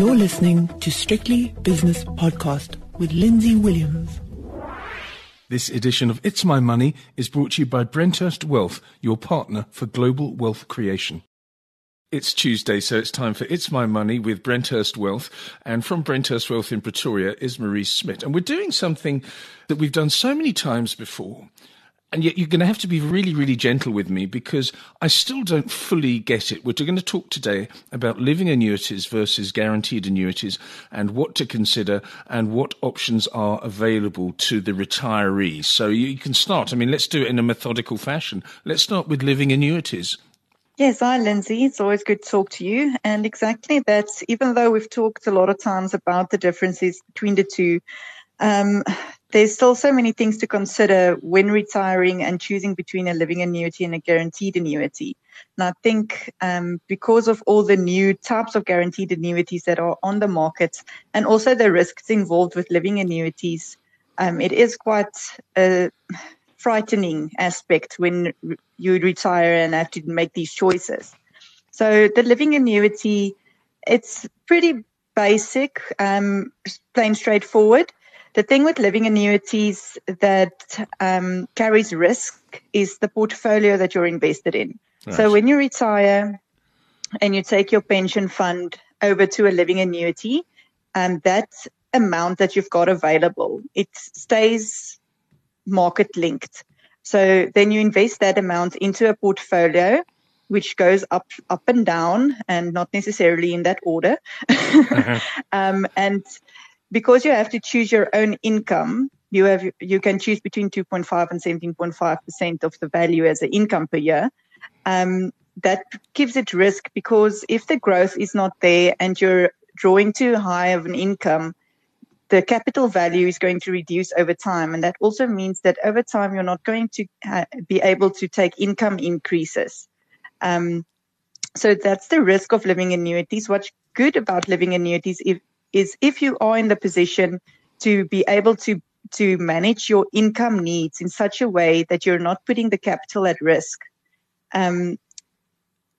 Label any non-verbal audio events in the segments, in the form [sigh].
You're listening to Strictly Business Podcast with Lindsay Williams. This edition of It's My Money is brought to you by Brenthurst Wealth, your partner for global wealth creation. It's Tuesday, so it's time for It's My Money with Brenthurst Wealth. And from Brenthurst Wealth in Pretoria is Maurice Smith. And we're doing something that we've done so many times before. And yet you're going to have to be really, really gentle with me because I still don't fully get it. We're going to talk today about living annuities versus guaranteed annuities and what to consider and what options are available to the retiree. So you can start. I mean, let's do it in a methodical fashion. Let's start with living annuities. Yes, hi, Lindsay. It's always good to talk to you. And exactly that, even though we've talked a lot of times about the differences between the two, um, there's still so many things to consider when retiring and choosing between a living annuity and a guaranteed annuity. And I think um, because of all the new types of guaranteed annuities that are on the market and also the risks involved with living annuities, um, it is quite a frightening aspect when you retire and have to make these choices. So the living annuity, it's pretty basic, um, plain straightforward. The thing with living annuities that um, carries risk is the portfolio that you're invested in. Right. So when you retire and you take your pension fund over to a living annuity, um, that amount that you've got available, it stays market linked. So then you invest that amount into a portfolio which goes up up and down and not necessarily in that order. uh-huh. [laughs] um, and because you have to choose your own income, you have you can choose between 2.5 and 17.5 percent of the value as an income per year. Um, that gives it risk because if the growth is not there and you're drawing too high of an income, the capital value is going to reduce over time. And that also means that over time, you're not going to ha- be able to take income increases. Um, so that's the risk of living annuities. What's good about living annuities if, is if you are in the position to be able to to manage your income needs in such a way that you're not putting the capital at risk, um,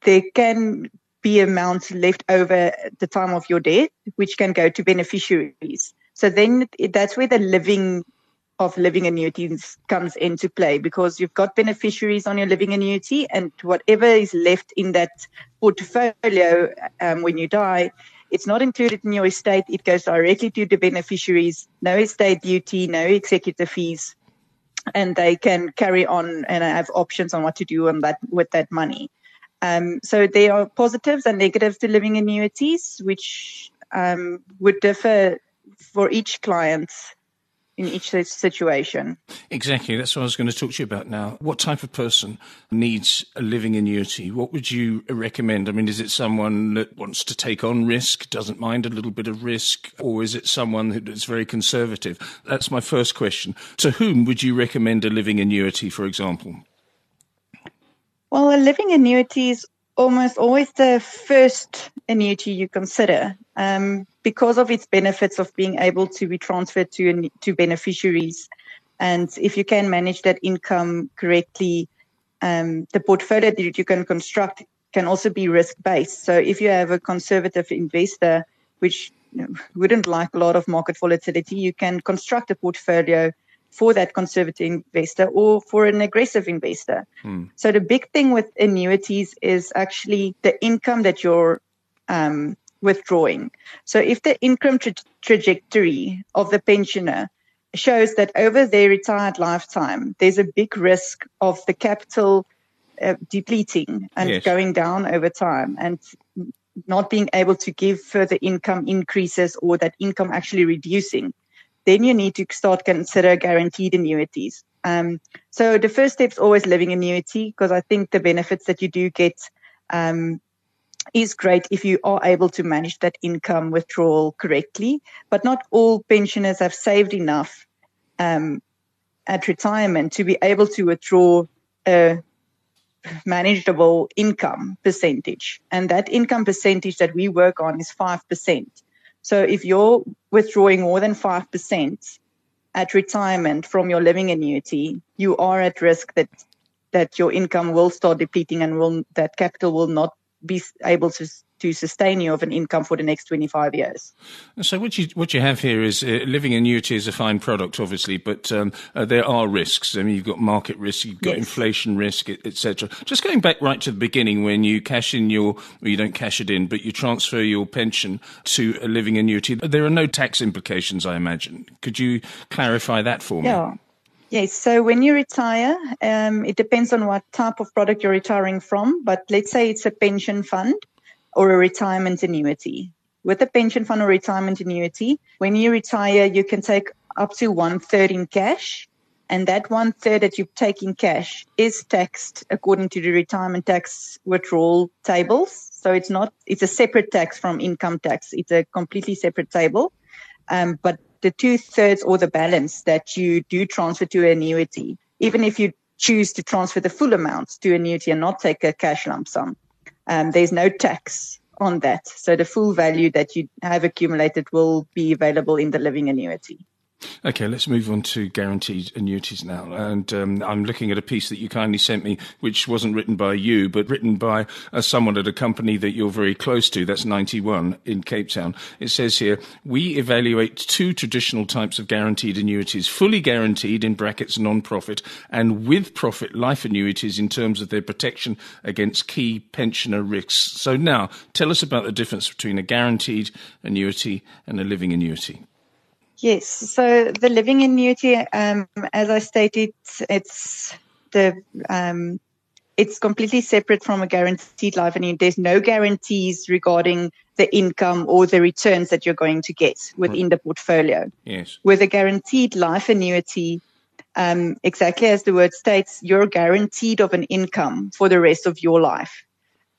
there can be amounts left over at the time of your death, which can go to beneficiaries. So then that's where the living of living annuities comes into play because you've got beneficiaries on your living annuity and whatever is left in that portfolio um, when you die it's not included in your estate. It goes directly to the beneficiaries. No estate duty, no executor fees, and they can carry on and have options on what to do on that with that money. Um, so there are positives and negatives to living annuities, which um, would differ for each client in each situation. Exactly. That's what I was going to talk to you about now. What type of person needs a living annuity? What would you recommend? I mean, is it someone that wants to take on risk, doesn't mind a little bit of risk, or is it someone that's very conservative? That's my first question. To whom would you recommend a living annuity, for example? Well, a living annuity is almost always the first annuity you consider um, because of its benefits of being able to be transferred to to beneficiaries. And if you can manage that income correctly, um, the portfolio that you can construct can also be risk based. So if you have a conservative investor, which you know, wouldn't like a lot of market volatility, you can construct a portfolio for that conservative investor or for an aggressive investor. Hmm. So the big thing with annuities is actually the income that you're um, withdrawing. So if the income tra- trajectory of the pensioner shows that over their retired lifetime, there's a big risk of the capital uh, depleting and yes. going down over time and not being able to give further income increases or that income actually reducing, then you need to start consider guaranteed annuities. Um, so the first step is always living annuity because I think the benefits that you do get um, is great if you are able to manage that income withdrawal correctly. But not all pensioners have saved enough um, at retirement to be able to withdraw a manageable income percentage. And that income percentage that we work on is 5%. So if you're withdrawing more than 5% at retirement from your living annuity, you are at risk that that your income will start depleting and will that capital will not be able to to sustain you of an income for the next 25 years. So what you what you have here is uh, living annuity is a fine product, obviously, but um, uh, there are risks. I mean, you've got market risk, you've got yes. inflation risk, etc. Just going back right to the beginning, when you cash in your, well, you don't cash it in, but you transfer your pension to a living annuity, there are no tax implications, I imagine. Could you clarify that for me? Yeah. Yes. So when you retire, um, it depends on what type of product you're retiring from. But let's say it's a pension fund or a retirement annuity. With a pension fund or retirement annuity, when you retire, you can take up to one third in cash. And that one third that you take in cash is taxed according to the retirement tax withdrawal tables. So it's not, it's a separate tax from income tax. It's a completely separate table. Um, but the two thirds or the balance that you do transfer to an annuity, even if you choose to transfer the full amount to annuity and not take a cash lump sum, um, there's no tax on that. So the full value that you have accumulated will be available in the living annuity. Okay, let's move on to guaranteed annuities now. And um, I'm looking at a piece that you kindly sent me, which wasn't written by you, but written by uh, someone at a company that you're very close to. That's 91 in Cape Town. It says here, we evaluate two traditional types of guaranteed annuities, fully guaranteed in brackets non-profit and with profit life annuities in terms of their protection against key pensioner risks. So now tell us about the difference between a guaranteed annuity and a living annuity. Yes. So the living annuity, um, as I stated, it's the um, it's completely separate from a guaranteed life annuity. There's no guarantees regarding the income or the returns that you're going to get within the portfolio. Yes. With a guaranteed life annuity, um, exactly as the word states, you're guaranteed of an income for the rest of your life.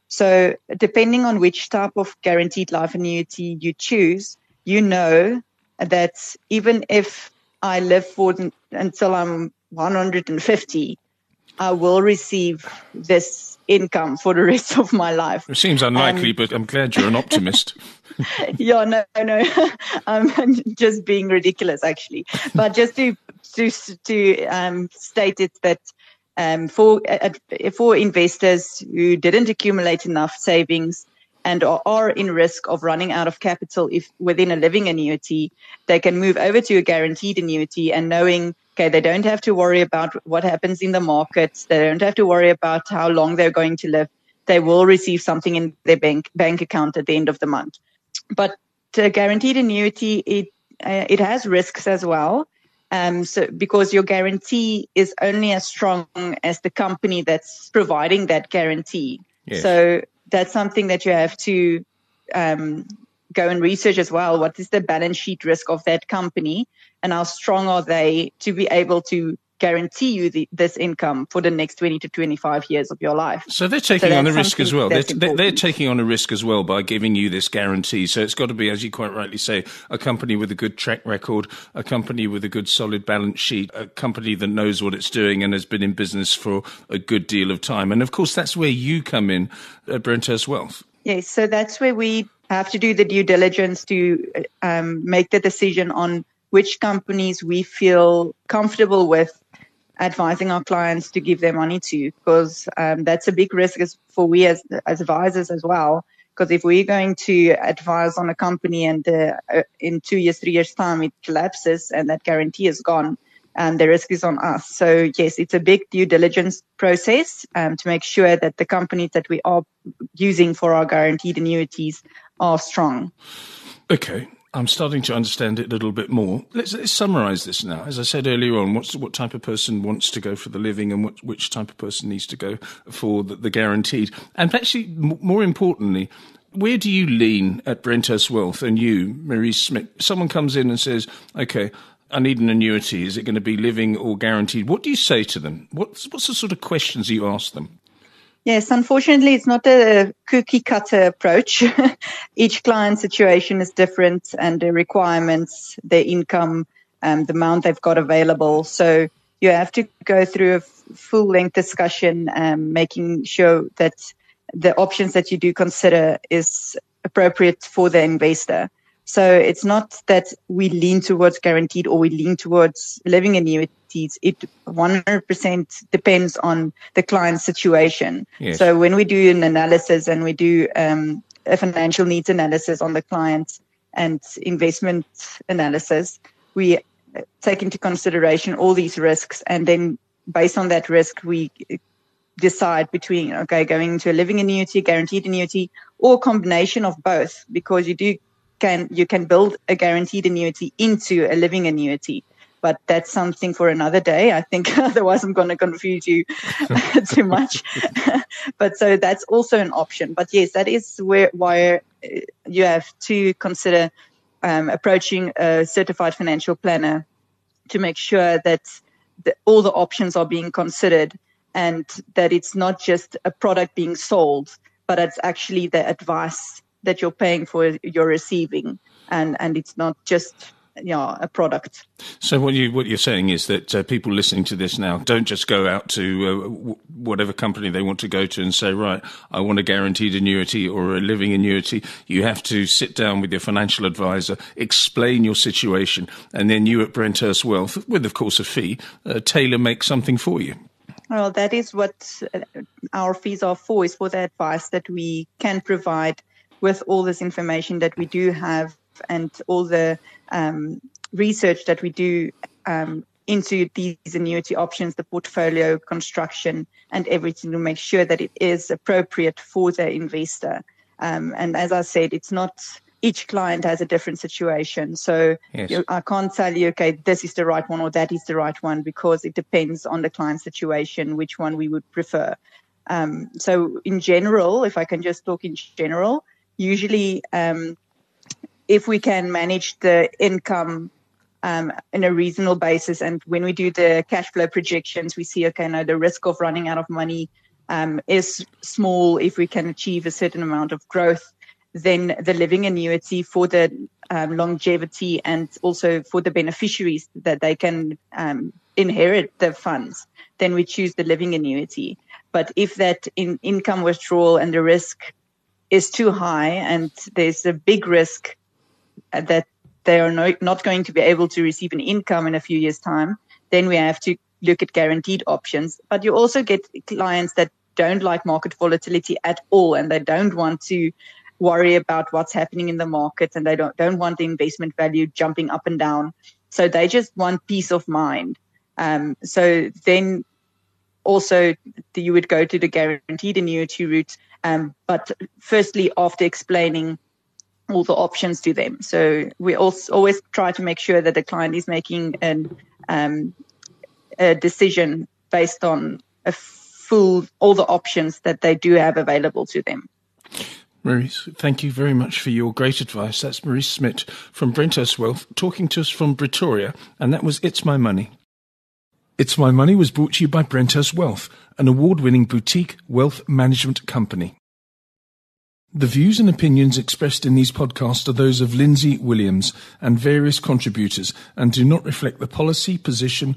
So depending on which type of guaranteed life annuity you choose, you know that even if I live for until I'm 150, I will receive this income for the rest of my life. It seems unlikely, um, but I'm glad you're an optimist. [laughs] [laughs] yeah, no, no, [laughs] I'm just being ridiculous, actually. But just to to to um, state it that um, for uh, for investors who didn't accumulate enough savings and are in risk of running out of capital if within a living annuity, they can move over to a guaranteed annuity and knowing, okay, they don't have to worry about what happens in the markets. They don't have to worry about how long they're going to live. They will receive something in their bank, bank account at the end of the month. But a guaranteed annuity, it, uh, it has risks as well. Um, so because your guarantee is only as strong as the company that's providing that guarantee. Yes. So that's something that you have to um, go and research as well. What is the balance sheet risk of that company, and how strong are they to be able to guarantee you the, this income for the next 20 to 25 years of your life. So they're taking so on a risk as well. They're, they're, taking on a risk as well by giving you this guarantee. So it's got to be, as you quite rightly say, a company with a good track record, a company with a good solid balance sheet, a company that knows what it's doing and has been in business for a good deal of time. And of course, that's where you come in at Brenthurst Wealth. Yes, so that's where we have to do the due diligence to um, make the decision on which companies we feel comfortable with advising our clients to give their money to because um, that's a big risk for we as, as advisors as well. Because if we're going to advise on a company and uh, in two years, three years time it collapses and that guarantee is gone, um, the risk is on us. So yes, it's a big due diligence process um, to make sure that the companies that we are using for our guaranteed annuities are strong. Okay. I'm starting to understand it a little bit more. Let's, let's summarize this now. As I said earlier on, what type of person wants to go for the living and what, which type of person needs to go for the, the guaranteed? And actually, m- more importantly, where do you lean at Brenthurst Wealth and you, Marie Smith? Someone comes in and says, okay, I need an annuity. Is it going to be living or guaranteed? What do you say to them? What's, what's the sort of questions you ask them? Yes, unfortunately, it's not a cookie cutter approach. [laughs] Each client situation is different and the requirements, their income, um, the amount they've got available. So you have to go through a full length discussion, um, making sure that the options that you do consider is appropriate for the investor. So it's not that we lean towards guaranteed or we lean towards living annuities. It 100% depends on the client's situation. Yes. So when we do an analysis and we do um, a financial needs analysis on the client and investment analysis, we take into consideration all these risks and then based on that risk we decide between okay going into a living annuity guaranteed annuity or a combination of both because you do can you can build a guaranteed annuity into a living annuity but that's something for another day. I think [laughs] otherwise I'm going to confuse you [laughs] too much. [laughs] but so that's also an option. But yes, that is where uh, you have to consider um, approaching a certified financial planner to make sure that the, all the options are being considered and that it's not just a product being sold, but it's actually the advice that you're paying for, you're receiving, and and it's not just yeah, a product. So what you what you're saying is that uh, people listening to this now don't just go out to uh, w- whatever company they want to go to and say, right, I want a guaranteed annuity or a living annuity. You have to sit down with your financial advisor, explain your situation, and then you at Brenthurst Wealth, with of course a fee, uh, tailor make something for you. Well, that is what uh, our fees are for, is for the advice that we can provide with all this information that we do have and all the um, research that we do um, into these annuity options, the portfolio construction, and everything to make sure that it is appropriate for the investor. Um, and as I said, it's not each client has a different situation. So yes. you, I can't tell you, okay, this is the right one or that is the right one because it depends on the client situation, which one we would prefer. Um, so in general, if I can just talk in general, usually um, if we can manage the income um, in a reasonable basis, and when we do the cash flow projections, we see okay, now the risk of running out of money um, is small if we can achieve a certain amount of growth. Then the living annuity for the um, longevity and also for the beneficiaries that they can um, inherit the funds, then we choose the living annuity. But if that in income withdrawal and the risk is too high and there's a big risk that they are no, not going to be able to receive an income in a few years' time, then we have to look at guaranteed options. But you also get clients that don't like market volatility at all and they don't want to worry about what's happening in the market and they don't, don't want the investment value jumping up and down. So they just want peace of mind. Um, so then also you would go to the guaranteed annuity route. Um, but firstly, after explaining all the options to them. So we also always try to make sure that the client is making an, um, a decision based on a full all the options that they do have available to them. Maurice, thank you very much for your great advice. That's Maurice Smith from Brenthurst Wealth talking to us from Pretoria, and that was It's My Money. It's My Money was brought to you by Brenthurst Wealth, an award winning boutique wealth management company. The views and opinions expressed in these podcasts are those of Lindsay Williams and various contributors and do not reflect the policy, position,